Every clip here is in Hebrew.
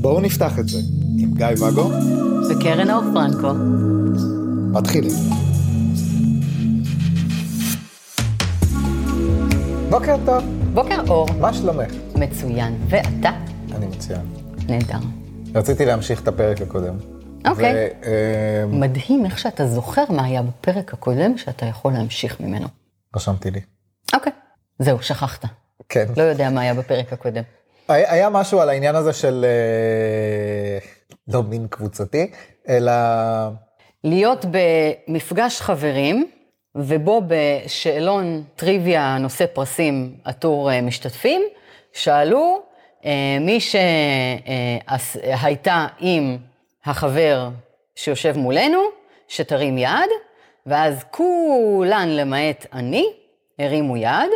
בואו נפתח את זה עם גיא ואגו וקרן אור פרנקו. מתחילים. בוקר טוב, בוקר אור. מה שלומך? מצוין. ואתה? אני מצוין. נהדר. רציתי להמשיך את הפרק הקודם. אוקיי. ו, אה, מדהים איך שאתה זוכר מה היה בפרק הקודם, שאתה יכול להמשיך ממנו. רשמתי לי. אוקיי. זהו, שכחת. כן. לא יודע מה היה בפרק הקודם. היה משהו על העניין הזה של אה, לא מין קבוצתי, אלא להיות במפגש חברים, ובו בשאלון טריוויה נושא פרסים עטור אה, משתתפים, שאלו אה, מי שהייתה עם החבר שיושב מולנו, שתרים יד, ואז כולן למעט אני הרימו יד,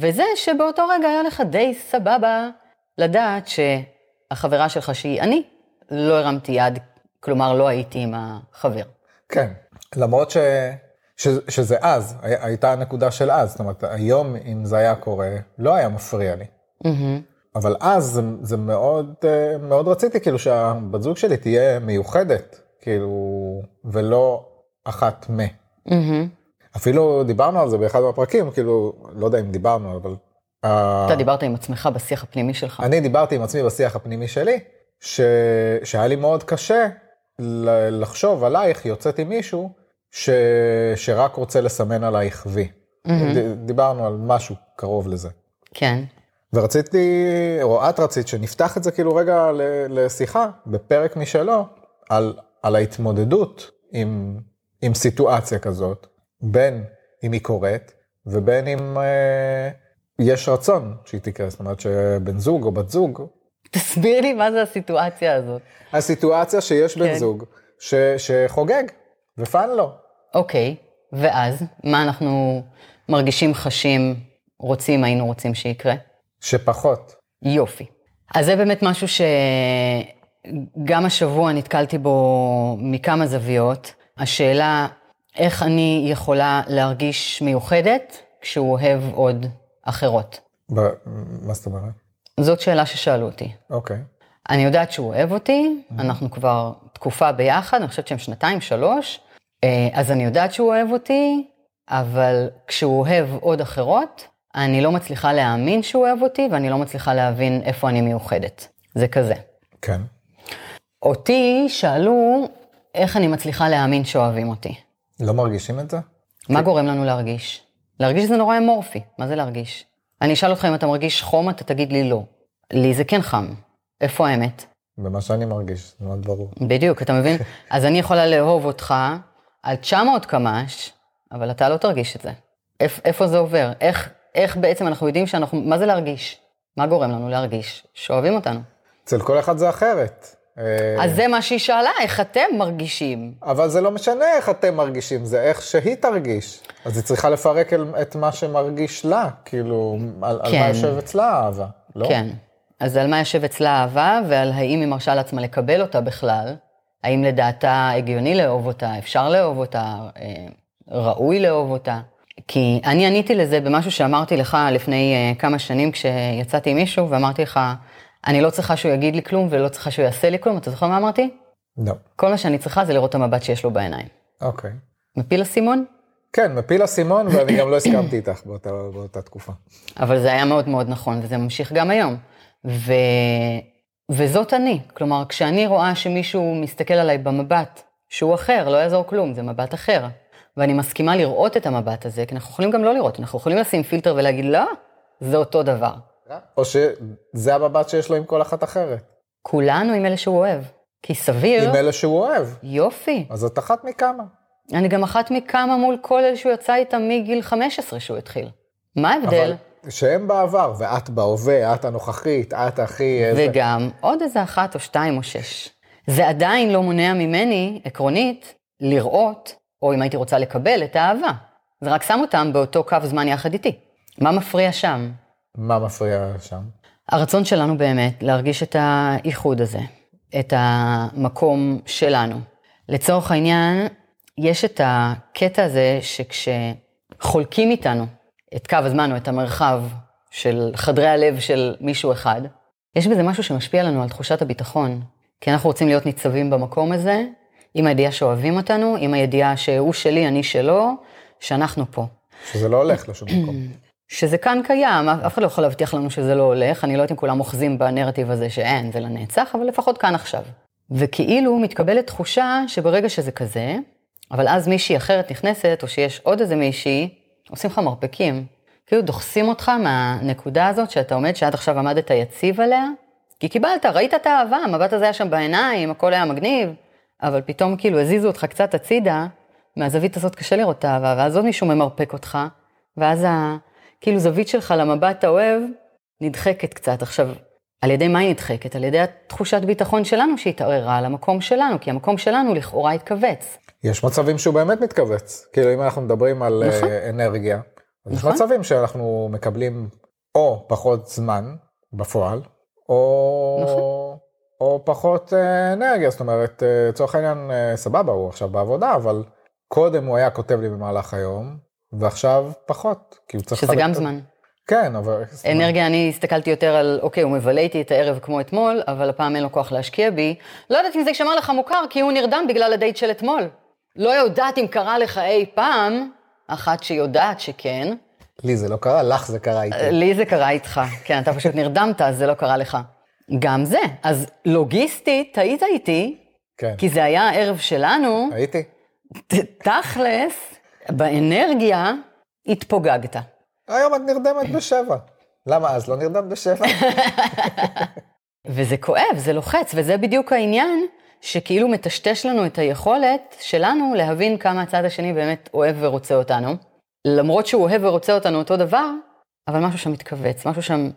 וזה שבאותו רגע היה לך די סבבה לדעת שהחברה שלך שהיא אני, לא הרמתי יד, כלומר לא הייתי עם החבר. כן, למרות ש, ש, שזה אז, הי- הייתה הנקודה של אז, זאת אומרת, היום אם זה היה קורה, לא היה מפריע לי. אבל אז זה, זה מאוד, אה, מאוד רציתי כאילו שהבת זוג שלי תהיה מיוחדת, כאילו, ולא אחת מ. אפילו דיברנו על זה באחד מהפרקים, כאילו, לא יודע אם דיברנו, אבל... אה, אתה דיברת עם עצמך בשיח הפנימי שלך. אני דיברתי עם עצמי בשיח הפנימי שלי, ש... שהיה לי מאוד קשה לחשוב עלייך, יוצאת עם מישהו ש... שרק רוצה לסמן עלייך וי. ד... דיברנו על משהו קרוב לזה. כן. ורציתי, או את רצית, שנפתח את זה כאילו רגע. לשיחה, בפרק משלו, על, על ההתמודדות עם, עם סיטואציה כזאת, בין אם היא קורית, ובין אם אה, יש רצון שהיא תקרה, זאת אומרת שבן זוג או בת זוג תסביר לי מה זה הסיטואציה הזאת. הסיטואציה שיש בן כן. זוג ש, שחוגג, ופאן לו. אוקיי, ואז מה אנחנו מרגישים, חשים, רוצים, היינו רוצים שיקרה? שפחות. יופי. אז זה באמת משהו שגם השבוע נתקלתי בו מכמה זוויות. השאלה, איך אני יכולה להרגיש מיוחדת כשהוא אוהב עוד אחרות? ב, מה זאת אומרת? זאת שאלה ששאלו אותי. אוקיי. אני יודעת שהוא אוהב אותי, אנחנו כבר תקופה ביחד, אני חושבת שהם שנתיים, שלוש, אה, אז אני יודעת שהוא אוהב אותי, אבל כשהוא אוהב עוד אחרות, אני לא מצליחה להאמין שהוא אוהב אותי, ואני לא מצליחה להבין איפה אני מיוחדת. זה כזה. כן. אותי שאלו איך אני מצליחה להאמין שאוהבים אותי. לא מרגישים את זה? מה גורם לנו להרגיש? להרגיש זה נורא אמורפי, מה זה להרגיש? אני אשאל אותך אם אתה מרגיש חום, אתה תגיד לי לא. לי זה כן חם. איפה האמת? במה שאני מרגיש, זה מאוד ברור. בדיוק, אתה מבין? אז אני יכולה לאהוב אותך על 900 קמ"ש, אבל אתה לא תרגיש את זה. איפ, איפה זה עובר? איך, איך בעצם אנחנו יודעים שאנחנו, מה זה להרגיש? מה גורם לנו להרגיש? שאוהבים אותנו. אצל כל אחד זה אחרת. אה, אז זה מה שהיא שאלה, איך אתם מרגישים? אבל זה לא משנה איך אתם מרגישים, זה איך שהיא תרגיש. אז היא צריכה לפרק את מה שמרגיש לה, כאילו, על, על כן. מה יושב אצלה האהבה, לא? כן. אז על מה יושב אצלה אהבה, ועל האם היא מרשה לעצמה לקבל אותה בכלל, האם לדעתה הגיוני לאהוב אותה, אפשר לאהוב אותה, אה, ראוי לאהוב אותה. כי אני עניתי לזה במשהו שאמרתי לך לפני אה, כמה שנים כשיצאתי עם מישהו, ואמרתי לך, אני לא צריכה שהוא יגיד לי כלום ולא צריכה שהוא יעשה לי כלום, אתה זוכר מה אמרתי? לא. כל מה שאני צריכה זה לראות את המבט שיש לו בעיניים. אוקיי. מפיל אסימון? כן, מפיל אסימון, ואני גם לא הסכמתי איתך באותה, באותה תקופה. אבל זה היה מאוד מאוד נכון, וזה ממשיך גם היום. ו... וזאת אני. כלומר, כשאני רואה שמישהו מסתכל עליי במבט שהוא אחר, לא יעזור כלום, זה מבט אחר. ואני מסכימה לראות את המבט הזה, כי אנחנו יכולים גם לא לראות, אנחנו יכולים לשים פילטר ולהגיד, לא, זה אותו דבר. או שזה המבט שיש לו עם כל אחת אחרת. כולנו עם אלה שהוא אוהב. כי סביר, עם אלה שהוא אוהב. יופי. אז את אחת מכמה. אני גם אחת מכמה מול כל אלה שהוא יצא איתם מגיל 15 שהוא התחיל. מה ההבדל? אבל שהם בעבר, ואת בהווה, את הנוכחית, את הכי... איזה- וגם עוד איזה אחת או שתיים או שש. זה עדיין לא מונע ממני, עקרונית, לראות, או אם הייתי רוצה לקבל, את האהבה. זה רק שם אותם באותו קו זמן יחד איתי. מה מפריע שם? מה מפריע שם? הרצון שלנו באמת להרגיש את האיחוד הזה, את המקום שלנו. לצורך העניין, יש את הקטע הזה שכשחולקים איתנו את קו הזמן או את המרחב של חדרי הלב של מישהו אחד, יש בזה משהו שמשפיע לנו על תחושת הביטחון. כי אנחנו רוצים להיות ניצבים במקום הזה, עם הידיעה שאוהבים אותנו, עם הידיעה שהוא שלי, אני שלו, שאנחנו פה. שזה לא הולך לשום מקום. שזה כאן קיים, אף אחד לא יכול להבטיח לנו שזה לא הולך, אני לא יודעת אם כולם אוחזים בנרטיב הזה שאין, זה לנצח, אבל לפחות כאן עכשיו. וכאילו מתקבלת תחושה שברגע שזה כזה, אבל אז מישהי אחרת נכנסת, או שיש עוד איזה מישהי, עושים לך מרפקים. כאילו דוחסים אותך מהנקודה הזאת שאתה עומד, שעד עכשיו עמדת יציב עליה, כי קיבלת, ראית את האהבה, המבט הזה היה שם בעיניים, הכל היה מגניב, אבל פתאום כאילו הזיזו אותך קצת הצידה, מהזווית הזאת קשה לראות את האהבה, ואז עוד מישהו ממרפק אותך, ואז ה... כאילו זווית שלך למבט האוהב נדחקת קצת. עכשיו, על ידי מה היא נדחקת? על ידי התחושת ביטחון שלנו שהתערערה על המקום שלנו, כי המקום שלנו לכאורה התכווץ. יש מצבים שהוא באמת מתכווץ. כאילו אם אנחנו מדברים על נכון. uh, אנרגיה, אז נכון. יש מצבים שאנחנו מקבלים או פחות זמן בפועל, או, נכון. או פחות uh, אנרגיה, זאת אומרת, אה, לצורך העניין, סבבה, הוא עכשיו בעבודה, אבל קודם הוא היה כותב לי במהלך היום, ועכשיו פחות, כי הוא צריך... שזה גם זמן. כן, אבל... אנרגיה, אני הסתכלתי יותר על, אוקיי, הוא מבלה איתי את הערב כמו אתמול, אבל הפעם אין לו כוח להשקיע בי. לא יודעת אם זה יישמע לך מוכר, כי הוא נרדם בגלל הדייט של אתמול. לא יודעת אם קרה לך אי פעם, אחת שיודעת שכן. לי זה לא קרה, לך זה קרה איתי. לי זה קרה איתך, כן, אתה פשוט נרדמת, אז זה לא קרה לך. גם זה. אז לוגיסטית, היית איתי, כן. כי זה היה הערב שלנו. הייתי. תכלס, באנרגיה התפוגגת. היום את נרדמת בשבע. למה אז לא נרדמת בשבע? וזה כואב, זה לוחץ, וזה בדיוק העניין, שכאילו מטשטש לנו את היכולת שלנו להבין כמה הצד השני באמת אוהב ורוצה אותנו. למרות שהוא אוהב ורוצה אותנו אותו דבר, אבל משהו שם מתכווץ, משהו שם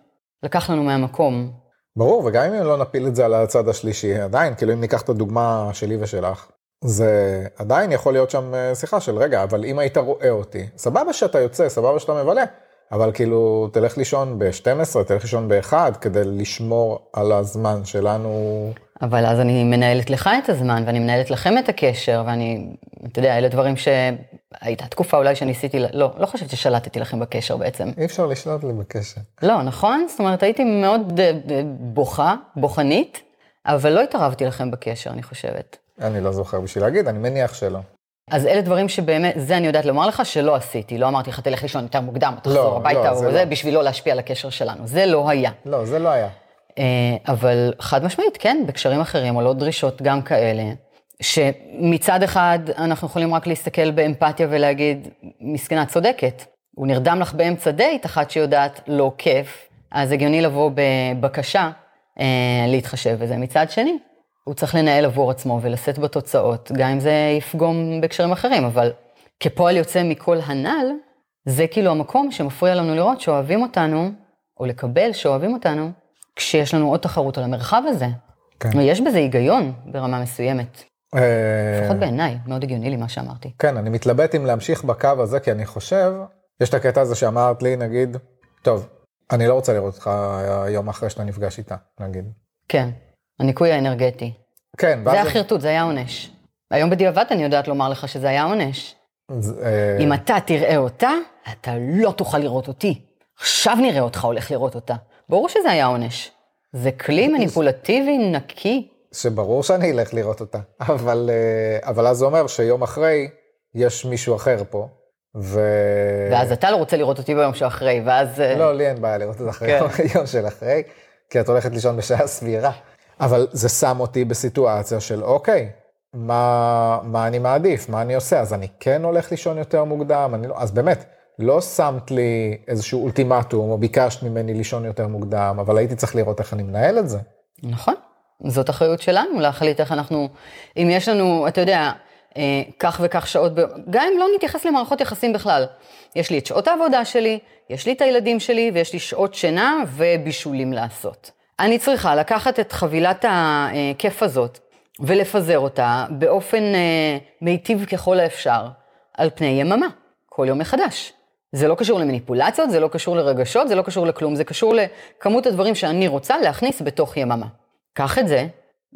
לקח לנו מהמקום. ברור, וגם אם לא נפיל את זה על הצד השלישי, עדיין, כאילו אם ניקח את הדוגמה שלי ושלך, זה עדיין יכול להיות שם אה, שיחה של רגע, אבל אם היית רואה אותי, סבבה שאתה יוצא, סבבה שאתה מבלה, אבל כאילו תלך לישון ב-12, תלך לישון ב-1 כדי לשמור על הזמן שלנו. אבל אז אני מנהלת לך את הזמן, ואני מנהלת לכם את הקשר, ואני, אתה יודע, אלה דברים שהייתה תקופה אולי שניסיתי, לא, לא חושבת ששלטתי לכם בקשר בעצם. אי אפשר לשלוט לי בקשר. לא, נכון? זאת אומרת, הייתי מאוד אה, אה, בוכה, בוחנית, אבל לא התערבתי לכם בקשר, אני חושבת. אני לא זוכר בשביל להגיד, אני מניח שלא. אז אלה דברים שבאמת, זה אני יודעת לומר לך שלא עשיתי. לא אמרתי לך, תלך לישון יותר מוקדם, תחזור לא, הביתה, לא, או זה, לא. בשביל לא להשפיע על הקשר שלנו. זה לא היה. לא, זה לא היה. אה, אבל חד משמעית, כן, בקשרים אחרים עולות דרישות גם כאלה, שמצד אחד אנחנו יכולים רק להסתכל באמפתיה ולהגיד, מסכנה צודקת. הוא נרדם לך באמצע דייט, אחת שיודעת לא כיף, אז הגיוני לבוא בבקשה אה, להתחשב בזה. מצד שני, הוא צריך לנהל עבור עצמו ולשאת בתוצאות, גם אם זה יפגום בהקשרים אחרים, אבל כפועל יוצא מכל הנ"ל, זה כאילו המקום שמפריע לנו לראות שאוהבים אותנו, או לקבל שאוהבים אותנו, כשיש לנו עוד תחרות על המרחב הזה. כן. ויש בזה היגיון ברמה מסוימת. אה, לפחות בעיניי, מאוד הגיוני לי מה שאמרתי. כן, אני מתלבט אם להמשיך בקו הזה, כי אני חושב, יש את הקטע הזה שאמרת לי, נגיד, טוב, אני לא רוצה לראות אותך יום אחרי שאתה נפגש איתה, נגיד. כן. הניקוי האנרגטי. כן. זה היה חרטוט, זה היה עונש. היום בדיעבד אני יודעת לומר לך שזה היה עונש. אה, אם אתה תראה אותה, אתה לא תוכל לראות אותי. עכשיו נראה אותך הולך לראות אותה. ברור שזה היה עונש. זה כלי מניפולטיבי נקי. שברור שאני אלך לראות אותה, אבל, אה, אבל אז זה אומר שיום אחרי יש מישהו אחר פה, ו... ואז אתה לא רוצה לראות אותי ביום שאחרי, ואז... אה, לא, לי אין בעיה לראות אותך אחרי כן. יום של אחרי, כי את הולכת לישון בשעה סבירה. אבל זה שם אותי בסיטואציה של אוקיי, מה, מה אני מעדיף, מה אני עושה, אז אני כן הולך לישון יותר מוקדם, אני לא, אז באמת, לא שמת לי איזשהו אולטימטום, או ביקשת ממני לישון יותר מוקדם, אבל הייתי צריך לראות איך אני מנהל את זה. נכון, זאת אחריות שלנו להחליט איך אנחנו, אם יש לנו, אתה יודע, אה, כך וכך שעות, גם אם לא נתייחס למערכות יחסים בכלל. יש לי את שעות העבודה שלי, יש לי את הילדים שלי, ויש לי שעות שינה ובישולים לעשות. אני צריכה לקחת את חבילת הכיף הזאת ולפזר אותה באופן אה, מיטיב ככל האפשר על פני יממה, כל יום מחדש. זה לא קשור למניפולציות, זה לא קשור לרגשות, זה לא קשור לכלום, זה קשור לכמות הדברים שאני רוצה להכניס בתוך יממה. קח את זה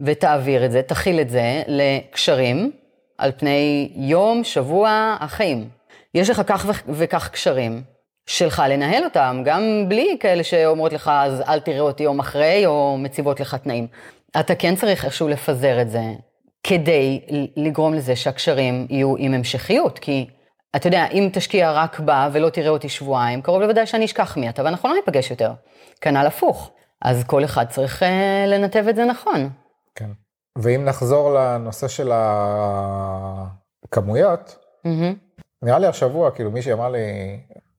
ותעביר את זה, תכיל את זה לקשרים על פני יום, שבוע, החיים. יש לך כך וכך קשרים, שלך לנהל אותם, גם בלי כאלה שאומרות לך, אז אל תראה אותי יום אחרי, או מציבות לך תנאים. אתה כן צריך איכשהו לפזר את זה, כדי לגרום לזה שהקשרים יהיו עם המשכיות, כי אתה יודע, אם תשקיע רק בה ולא תראה אותי שבועיים, קרוב לוודאי שאני אשכח מי אתה, ואנחנו לא ניפגש יותר. כנ"ל הפוך. אז כל אחד צריך uh, לנתב את זה נכון. כן. ואם נחזור לנושא של הכמויות, mm-hmm. נראה לי השבוע, כאילו מישהי אמר לי,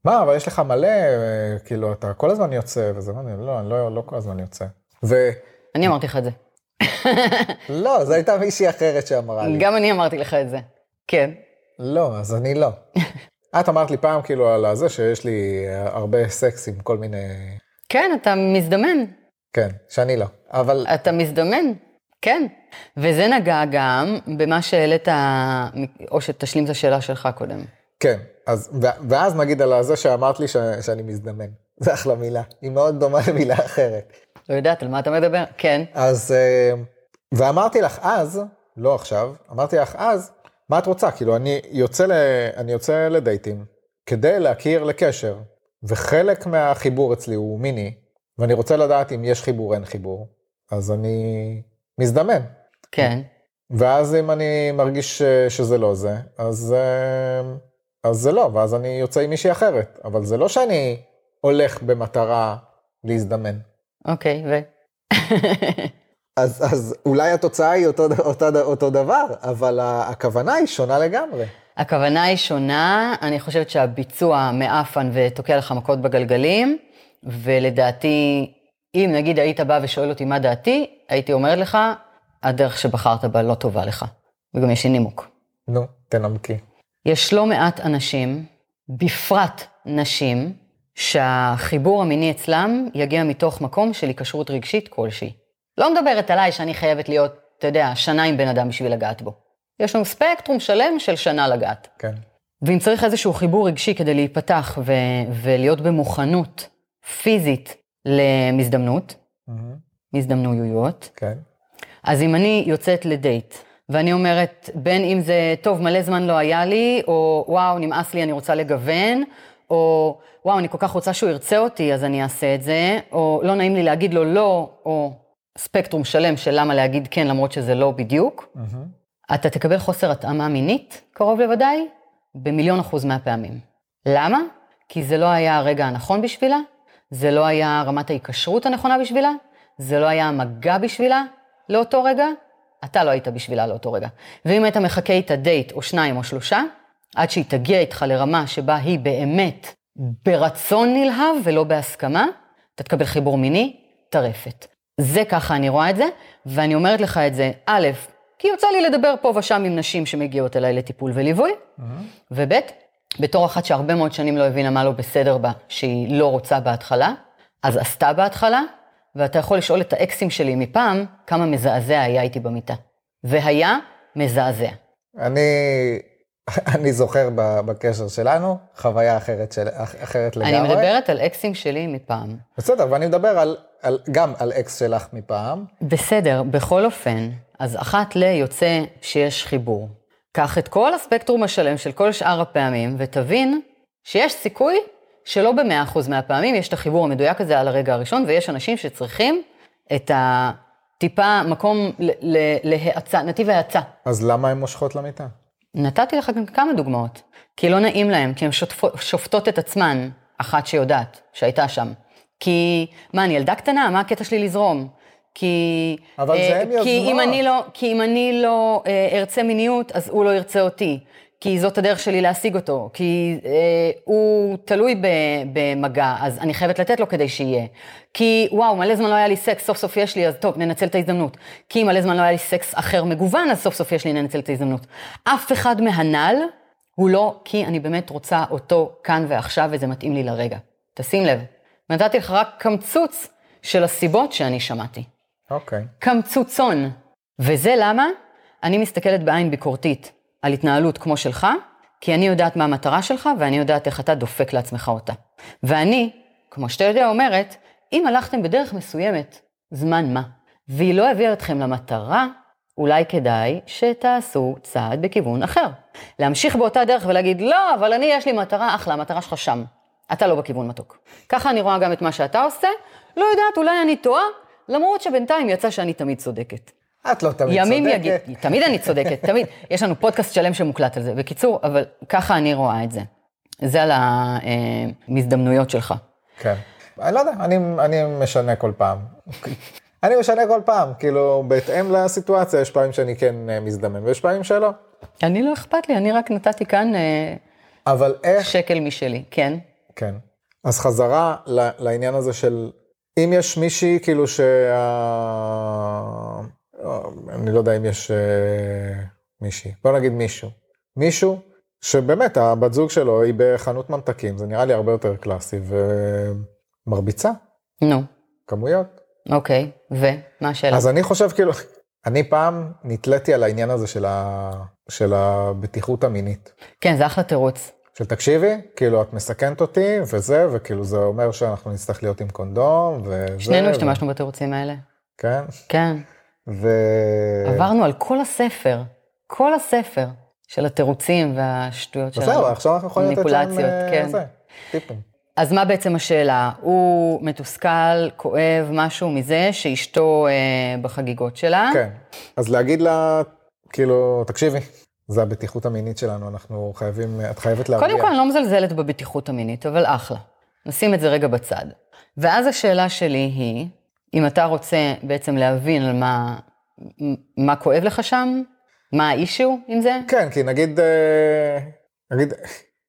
מה, אבל יש לך מלא, כאילו, אתה כל הזמן יוצא, וזה, אמרתי, לא, אני לא, לא כל הזמן יוצא. ו... אני אמרתי לך את זה. לא, זו הייתה מישהי אחרת שאמרה לי. גם אני אמרתי לך את זה, כן. לא, אז אני לא. את אמרת לי פעם, כאילו, על זה שיש לי הרבה סקס עם כל מיני... כן, אתה מזדמן. כן, שאני לא, אבל... אתה מזדמן, כן. וזה נגע גם במה שהעלית, או שתשלים את השאלה שלך קודם. כן, אז, ואז נגיד על זה שאמרת לי ש, שאני מזדמן. זה אחלה מילה, היא מאוד דומה למילה אחרת. לא יודעת על מה אתה מדבר, כן. אז, אה, ואמרתי לך אז, לא עכשיו, אמרתי לך אז, מה את רוצה? כאילו, אני יוצא, ל, אני יוצא לדייטים כדי להכיר לקשר, וחלק מהחיבור אצלי הוא מיני, ואני רוצה לדעת אם יש חיבור, אין חיבור, אז אני מזדמן. כן. ואז אם אני מרגיש שזה לא זה, אז, אה, אז זה לא, ואז אני יוצא עם מישהי אחרת. אבל זה לא שאני הולך במטרה להזדמן. אוקיי, ו... אז, אז אולי התוצאה היא אותו, אותו, אותו דבר, אבל הכוונה היא שונה לגמרי. הכוונה היא שונה, אני חושבת שהביצוע מעפן ותוקע לך מכות בגלגלים, ולדעתי, אם נגיד היית בא ושואל אותי מה דעתי, הייתי אומרת לך, הדרך שבחרת בה לא טובה לך. וגם יש לי נימוק. נו, תנמקי. יש לא מעט אנשים, בפרט נשים, שהחיבור המיני אצלם יגיע מתוך מקום של היקשרות רגשית כלשהי. לא מדברת עליי שאני חייבת להיות, אתה יודע, שנה עם בן אדם בשביל לגעת בו. יש לנו ספקטרום שלם של שנה לגעת. כן. ואם צריך איזשהו חיבור רגשי כדי להיפתח ו- ולהיות במוכנות פיזית למזדמנות, mm-hmm. מזדמנויות, כן. אז אם אני יוצאת לדייט, ואני אומרת, בין אם זה, טוב, מלא זמן לא היה לי, או וואו, נמאס לי, אני רוצה לגוון, או וואו, אני כל כך רוצה שהוא ירצה אותי, אז אני אעשה את זה, או לא נעים לי להגיד לו לא, או ספקטרום שלם של למה להגיד כן, למרות שזה לא בדיוק, mm-hmm. אתה תקבל חוסר התאמה מינית, קרוב לוודאי, במיליון אחוז מהפעמים. למה? כי זה לא היה הרגע הנכון בשבילה, זה לא היה רמת ההיקשרות הנכונה בשבילה, זה לא היה המגע בשבילה לאותו רגע, אתה לא היית בשבילה לאותו רגע. ואם היית מחכה איתה דייט או שניים או שלושה, עד שהיא תגיע איתך לרמה שבה היא באמת ברצון נלהב ולא בהסכמה, אתה תקבל חיבור מיני, טרפת. זה ככה אני רואה את זה, ואני אומרת לך את זה, א', כי יוצא לי לדבר פה ושם עם נשים שמגיעות אליי לטיפול וליווי, mm-hmm. וב', בתור אחת שהרבה מאוד שנים לא הבינה מה לא בסדר בה, שהיא לא רוצה בהתחלה, אז עשתה בהתחלה, ואתה יכול לשאול את האקסים שלי מפעם, כמה מזעזע היה איתי במיטה. והיה מזעזע. אני, אני זוכר בקשר שלנו, חוויה אחרת, של, אחרת לגמרי. אני מדברת על אקסים שלי מפעם. בסדר, ואני מדבר על, על, גם על אקס שלך מפעם. בסדר, בכל אופן, אז אחת ל יוצא שיש חיבור. קח את כל הספקטרום השלם של כל שאר הפעמים, ותבין שיש סיכוי שלא במאה אחוז מהפעמים יש את החיבור המדויק הזה על הרגע הראשון, ויש אנשים שצריכים את הטיפה מקום להאצה, נתיב האצה. אז למה הן מושכות למיטה? נתתי לך גם כמה דוגמאות. כי לא נעים להם, כי הן שופטות את עצמן, אחת שיודעת, שהייתה שם. כי, מה, אני ילדה קטנה? מה הקטע שלי לזרום? כי... אבל אה, זה הם יוזמות. כי אם אני לא, כי אם אני לא אה, ארצה מיניות, אז הוא לא ירצה אותי. כי זאת הדרך שלי להשיג אותו, כי אה, הוא תלוי ב, במגע, אז אני חייבת לתת לו כדי שיהיה. כי וואו, מלא זמן לא היה לי סקס, סוף סוף יש לי, אז טוב, ננצל את ההזדמנות. כי מלא זמן לא היה לי סקס אחר מגוון, אז סוף סוף יש לי, ננצל את ההזדמנות. אף אחד מהנ"ל הוא לא כי אני באמת רוצה אותו כאן ועכשיו וזה מתאים לי לרגע. תשים לב, נתתי לך רק קמצוץ של הסיבות שאני שמעתי. אוקיי. Okay. קמצוצון. וזה למה אני מסתכלת בעין ביקורתית. על התנהלות כמו שלך, כי אני יודעת מה המטרה שלך ואני יודעת איך אתה דופק לעצמך אותה. ואני, כמו שאתה יודע, אומרת, אם הלכתם בדרך מסוימת, זמן מה, והיא לא הביאה אתכם למטרה, אולי כדאי שתעשו צעד בכיוון אחר. להמשיך באותה דרך ולהגיד, לא, אבל אני, יש לי מטרה, אחלה, המטרה שלך שם. אתה לא בכיוון מתוק. ככה אני רואה גם את מה שאתה עושה, לא יודעת, אולי אני טועה, למרות שבינתיים יצא שאני תמיד צודקת. את לא תמיד ימים צודקת. יגיד, תמיד אני צודקת, תמיד. יש לנו פודקאסט שלם שמוקלט על זה. בקיצור, אבל ככה אני רואה את זה. זה על המזדמנויות שלך. כן. אני לא יודע, אני, אני משנה כל פעם. אני משנה כל פעם, כאילו, בהתאם לסיטואציה, יש פעמים שאני כן אה, מזדמן, ויש פעמים שלא. אני לא אכפת לי, אני רק נתתי כאן אה, אבל איך, שקל משלי, כן? כן. אז חזרה לעניין הזה של, אם יש מישהי, כאילו שה... אה, אני לא יודע אם יש אה, מישהי, בוא נגיד מישהו. מישהו שבאמת הבת זוג שלו היא בחנות ממתקים, זה נראה לי הרבה יותר קלאסי, ומרביצה נו, כמויות. אוקיי, ומה השאלה? אז אני חושב כאילו, אני פעם נתליתי על העניין הזה של, ה... של הבטיחות המינית. כן, זה אחלה תירוץ. של תקשיבי, כאילו את מסכנת אותי וזה, וכאילו זה אומר שאנחנו נצטרך להיות עם קונדום וזה. שנינו ו... השתמשנו בתירוצים האלה. כן, כן. ו... עברנו על כל הספר, כל הספר של התירוצים והשטויות שלנו. זהו, עכשיו אנחנו יכולים לתת מניפולציות, אה, כן. זה, טיפים. אז מה בעצם השאלה? הוא מתוסכל, כואב, משהו מזה שאשתו אה, בחגיגות שלה. כן, אז להגיד לה, כאילו, תקשיבי, זה הבטיחות המינית שלנו, אנחנו חייבים, את חייבת להרגיע. קודם כל, אני לא מזלזלת בבטיחות המינית, אבל אחלה. נשים את זה רגע בצד. ואז השאלה שלי היא, אם אתה רוצה בעצם להבין על מה, מה כואב לך שם, מה האישו עם זה? כן, כי נגיד, אה, נגיד,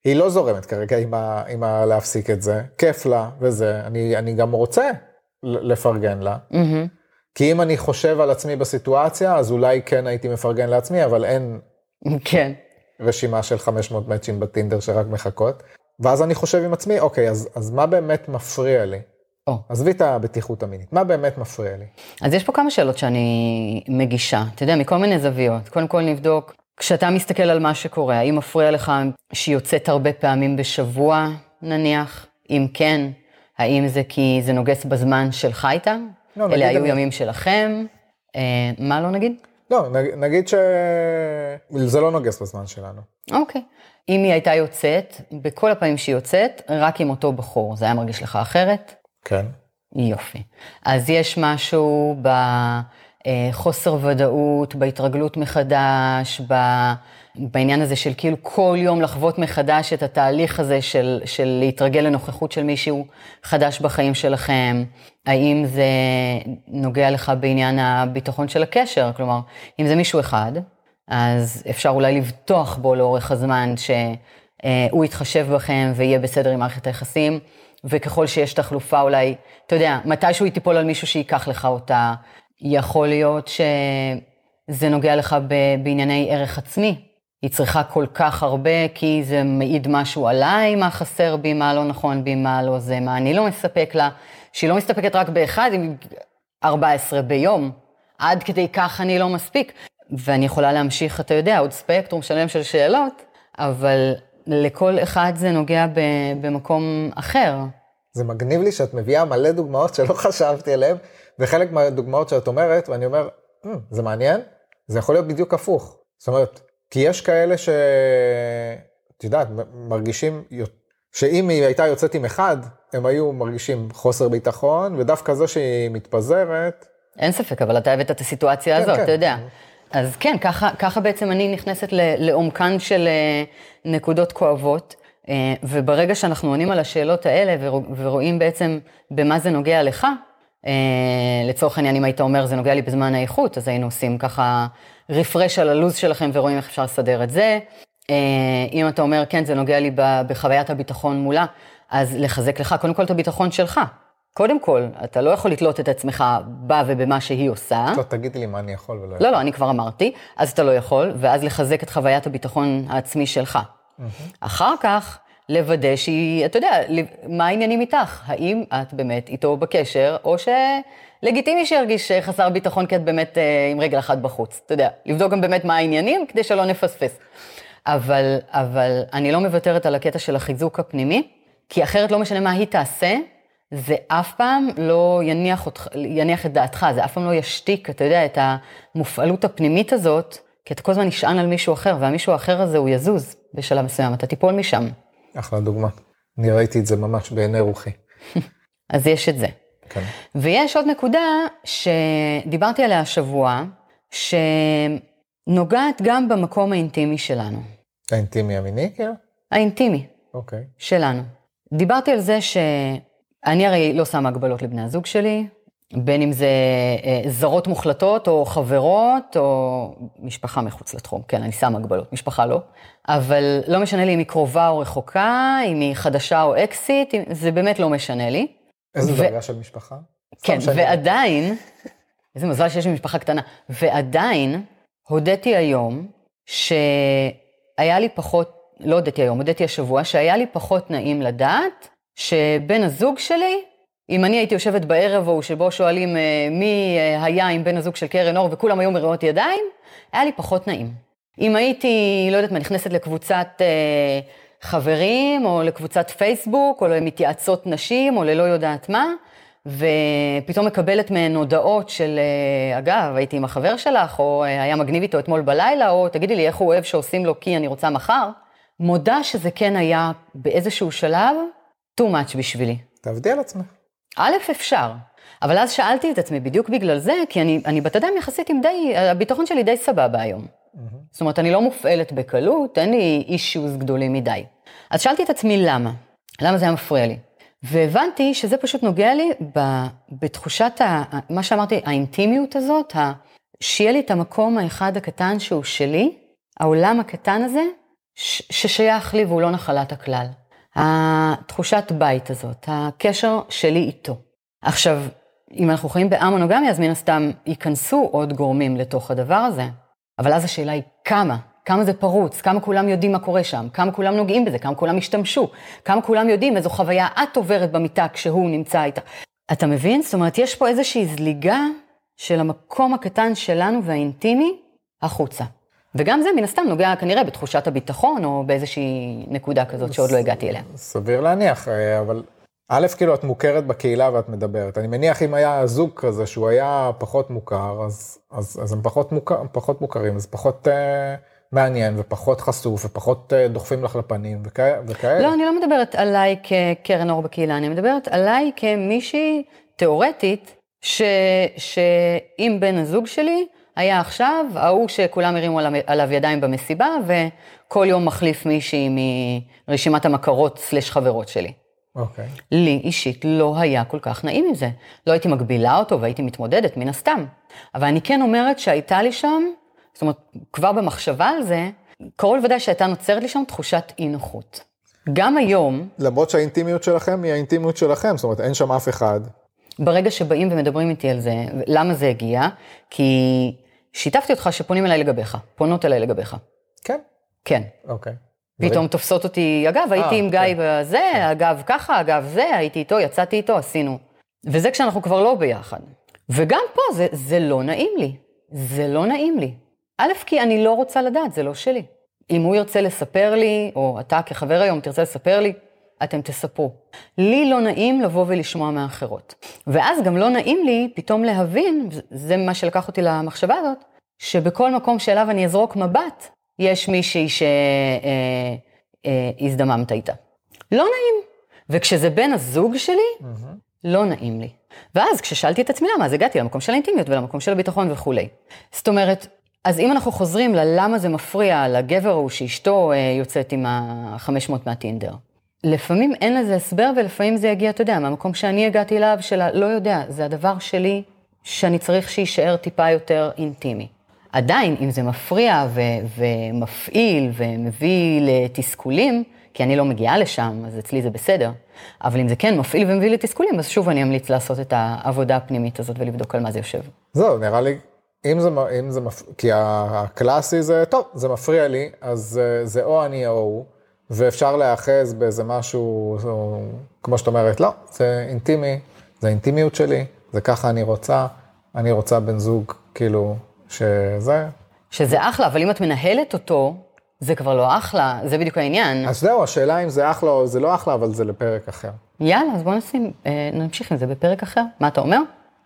היא לא זורמת כרגע עם, ה, עם ה, להפסיק את זה, כיף לה וזה, אני, אני גם רוצה לפרגן לה, מהמם. כי אם אני חושב על עצמי בסיטואציה, אז אולי כן הייתי מפרגן לעצמי, אבל אין כן. רשימה של 500 מאצ'ים בטינדר שרק מחכות, ואז אני חושב עם עצמי, אוקיי, אז, אז מה באמת מפריע לי? או. עזבי את הבטיחות המינית, מה באמת מפריע לי? אז יש פה כמה שאלות שאני מגישה, אתה יודע, מכל מיני זוויות. קודם כל נבדוק, כשאתה מסתכל על מה שקורה, האם מפריע לך שהיא יוצאת הרבה פעמים בשבוע, נניח? אם כן, האם זה כי זה נוגס בזמן שלך איתה? לא, אלה היו אני- ימים שלכם? אה, מה לא נגיד? לא, נג, נגיד שזה לא נוגס בזמן שלנו. אוקיי. אם היא הייתה יוצאת, בכל הפעמים שהיא יוצאת, רק עם אותו בחור, זה היה מרגיש לך אחרת? כן. יופי. אז יש משהו בחוסר ודאות, בהתרגלות מחדש, ב- בעניין הזה של כאילו כל יום לחוות מחדש את התהליך הזה של, של להתרגל לנוכחות של מישהו חדש בחיים שלכם. האם זה נוגע לך בעניין הביטחון של הקשר? כלומר, אם זה מישהו אחד, אז אפשר אולי לבטוח בו לאורך הזמן שהוא יתחשב בכם ויהיה בסדר עם מערכת היחסים, וככל שיש תחלופה אולי, אתה יודע, מתישהו היא תיפול על מישהו שייקח לך אותה, יכול להיות שזה נוגע לך ב- בענייני ערך עצמי. היא צריכה כל כך הרבה, כי זה מעיד משהו עליי, מה חסר בי, מה לא נכון בי, מה לא זה, מה אני לא מספק לה, שהיא לא מסתפקת רק באחד, היא 14 ביום. עד כדי כך אני לא מספיק. ואני יכולה להמשיך, אתה יודע, עוד ספקטרום שלם של שאלות, אבל לכל אחד זה נוגע ב- במקום אחר. זה מגניב לי שאת מביאה מלא דוגמאות שלא חשבתי עליהן, וחלק מהדוגמאות שאת אומרת, ואני אומר, "מ, זה מעניין, זה יכול להיות בדיוק הפוך. זאת אומרת, כי יש כאלה ש... את יודעת, מרגישים, שאם היא הייתה יוצאת עם אחד, הם היו מרגישים חוסר ביטחון, ודווקא זה שהיא מתפזרת, אין ספק, אבל אתה הבאת את הסיטואציה כן, הזאת, כן. אתה יודע. אז כן, ככה, ככה בעצם אני נכנסת לעומקן של אה, נקודות כואבות, אה, וברגע שאנחנו עונים על השאלות האלה ורוא- ורואים בעצם במה זה נוגע לך, אה, לצורך העניין, אם היית אומר זה נוגע לי בזמן האיכות, אז היינו עושים ככה רפרש על הלו"ז שלכם ורואים איך אפשר לסדר את זה. אם אתה אומר, כן, זה נוגע לי בחוויית הביטחון מולה, אז לחזק לך קודם כל את הביטחון שלך. קודם כל, אתה לא יכול לתלות את עצמך בה ובמה שהיא עושה. לא, תגידי לי מה אני יכול ולא לא, לא, אני כבר אמרתי, אז אתה לא יכול, ואז לחזק את חוויית הביטחון העצמי שלך. אחר כך, לוודא שהיא, אתה יודע, מה העניינים איתך? האם את באמת איתו בקשר, או שלגיטימי שירגיש חסר ביטחון כי את באמת אה, עם רגל אחת בחוץ. אתה יודע, לבדוק גם באמת מה העניינים כדי שלא נפספס. אבל, אבל אני לא מוותרת על הקטע של החיזוק הפנימי, כי אחרת לא משנה מה היא תעשה, זה אף פעם לא יניח, אותך, יניח את דעתך, זה אף פעם לא ישתיק, אתה יודע, את המופעלות הפנימית הזאת, כי אתה כל הזמן נשען על מישהו אחר, והמישהו האחר הזה הוא יזוז בשלב מסוים, אתה תיפול משם. אחלה דוגמה. אני ראיתי את זה ממש בעיני רוחי. אז יש את זה. כן. ויש עוד נקודה שדיברתי עליה השבוע, שנוגעת גם במקום האינטימי שלנו. האינטימי המיני, כאילו? האינטימי אוקיי. שלנו. דיברתי על זה שאני הרי לא שמה הגבלות לבני הזוג שלי, בין אם זה אה, זרות מוחלטות, או חברות, או משפחה מחוץ לתחום. כן, אני שמה הגבלות, משפחה לא. אבל לא משנה לי אם היא קרובה או רחוקה, אם היא חדשה או אקסיט, זה באמת לא משנה לי. איזה ו- דרגה של משפחה? כן, ועדיין, איזה מזל שיש לי משפחה קטנה, ועדיין הודיתי היום שהיה לי פחות, לא הודיתי היום, הודיתי השבוע, שהיה לי פחות נעים לדעת שבן הזוג שלי, אם אני הייתי יושבת בערב ההוא שבו שואלים אה, מי אה, היה עם בן הזוג של קרן אור וכולם היו מרימות ידיים, היה לי פחות נעים. אם הייתי, לא יודעת מה, נכנסת לקבוצת אה, חברים, או לקבוצת פייסבוק, או למתייעצות נשים, או ללא יודעת מה, ופתאום מקבלת מהן הודעות של, אה, אגב, הייתי עם החבר שלך, או היה מגניב איתו אתמול בלילה, או תגידי לי איך הוא אוהב שעושים לו כי אני רוצה מחר, מודה שזה כן היה באיזשהו שלב too much בשבילי. תעבדי על עצמך. א', אפשר. אבל אז שאלתי את עצמי, בדיוק בגלל זה, כי אני, אני בת אדם יחסית עם די, הביטחון שלי די סבבה היום. זאת אומרת, אני לא מופעלת בקלות, אין לי אישיוז גדולים מדי. אז שאלתי את עצמי למה, למה זה היה מפריע לי. והבנתי שזה פשוט נוגע לי ב, בתחושת, ה, מה שאמרתי, האינטימיות הזאת, ה, שיהיה לי את המקום האחד הקטן שהוא שלי, העולם הקטן הזה, ש, ששייך לי והוא לא נחלת הכלל. התחושת בית הזאת, הקשר שלי איתו. עכשיו, אם אנחנו חיים באמונוגמיה, אז מן הסתם ייכנסו עוד גורמים לתוך הדבר הזה. אבל אז השאלה היא כמה, כמה זה פרוץ, כמה כולם יודעים מה קורה שם, כמה כולם נוגעים בזה, כמה כולם השתמשו, כמה כולם יודעים איזו חוויה את עוברת במיטה כשהוא נמצא איתה. אתה מבין? זאת אומרת, יש פה איזושהי זליגה של המקום הקטן שלנו והאינטימי החוצה. וגם זה מן הסתם נוגע כנראה בתחושת הביטחון, או באיזושהי נקודה כזאת שעוד לא הגעתי אליה. סביר להניח, אה, אבל א', כאילו את מוכרת בקהילה ואת מדברת. אני מניח אם היה זוג כזה שהוא היה פחות מוכר, אז, אז, אז הם פחות, מוכר, פחות מוכרים, אז פחות אה, מעניין ופחות חשוף ופחות אה, דוחפים לך לפנים וכאלה. וכאלה. לא, אני לא מדברת עליי כקרן אור בקהילה, אני מדברת עליי כמישהי תיאורטית, ש, שאם בן הזוג שלי היה עכשיו, ההוא שכולם הרימו עליו, ידיים במסיבה, וכל יום מחליף מישהי מרשימת המכרות סלש חברות שלי. אוקיי. לי אישית לא היה כל כך נעים עם זה. לא הייתי מגבילה אותו והייתי מתמודדת, מן הסתם. אבל אני כן אומרת שהייתה לי שם, זאת אומרת, כבר במחשבה על זה, קרוב לוודאי שהייתה נוצרת לי שם תחושת אי נוחות. גם היום, למרות שהאינטימיות שלכם היא האינטימיות שלכם, זאת אומרת אין שם אף אחד. ברגע שבאים ומדברים איתי על זה, למה זה הגיע? כי שיתפתי אותך שפונים אליי לגביך, פונות אליי לגביך. כן, כן. אוקיי. פתאום תופסות אותי, אגב, הייתי עם גיא כן. בזה, אגב ככה, אגב זה, הייתי איתו, יצאתי איתו, עשינו. וזה כשאנחנו כבר לא ביחד. וגם פה זה, זה לא נעים לי. זה לא נעים לי. א', כי אני לא רוצה לדעת, זה לא שלי. אם הוא ירצה לספר לי, או אתה כחבר היום תרצה לספר לי, אתם תספרו. לי לא נעים לבוא ולשמוע מאחרות. ואז גם לא נעים לי פתאום להבין, זה מה שלקח אותי למחשבה הזאת, שבכל מקום שאליו אני אזרוק מבט, יש מישהי שהזדממת איתה. לא נעים. וכשזה בן הזוג שלי, לא נעים לי. ואז כששאלתי את עצמי למה, אז הגעתי למקום של האינטימיות ולמקום של הביטחון וכולי. זאת אומרת, אז אם אנחנו חוזרים ללמה זה מפריע לגבר ההוא שאשתו אה, יוצאת עם ה-500 מהטינדר. לפעמים אין לזה הסבר ולפעמים זה יגיע, אתה יודע, מהמקום שאני הגעתי אליו, של ה- לא יודע, זה הדבר שלי שאני צריך שיישאר טיפה יותר אינטימי. עדיין, אם זה מפריע ו- ומפעיל ומביא לתסכולים, כי אני לא מגיעה לשם, אז אצלי זה בסדר. אבל אם זה כן מפעיל ומביא לתסכולים, אז שוב אני אמליץ לעשות את העבודה הפנימית הזאת ולבדוק על מה זה יושב. זהו, נראה לי, אם זה, אם זה מפ... כי הקלאסי זה, טוב, זה מפריע לי, אז אה, זה או אני או הוא, ואפשר להיאחז באיזה משהו, או, כמו שאת אומרת, לא, זה אינטימי, זה האינטימיות שלי, זה ככה אני רוצה, אני רוצה בן זוג, כאילו, שזה. שזה אחלה, אבל אם את מנהלת אותו, זה כבר לא אחלה, זה בדיוק העניין. אז זהו, השאלה אם זה אחלה או זה לא אחלה, אבל זה לפרק אחר. יאללה, אז בוא נשים, אה, נמשיך עם זה בפרק אחר. מה אתה אומר?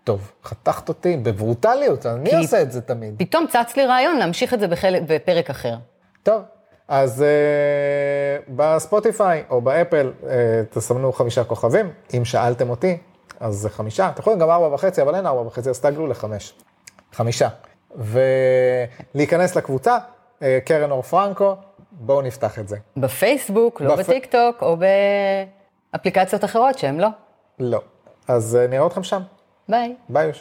טוב, חתכת אותי בברוטליות, אני עושה את זה תמיד. פתאום צץ לי רעיון להמשיך את זה בחלק, בפרק אחר. טוב, אז uh, בספוטיפיי או באפל uh, תסמנו חמישה כוכבים, אם שאלתם אותי, אז זה חמישה, אתם יכולים גם ארבע וחצי, אבל אין ארבע וחצי, אז תעגלו לחמש. חמישה. ולהיכנס לקבוצה, uh, קרן אור פרנקו, בואו נפתח את זה. בפייסבוק, לא בפ... בטיקטוק, או באפליקציות אחרות שהן לא. לא. אז אה, נראה אתכם שם. ביי. ביי.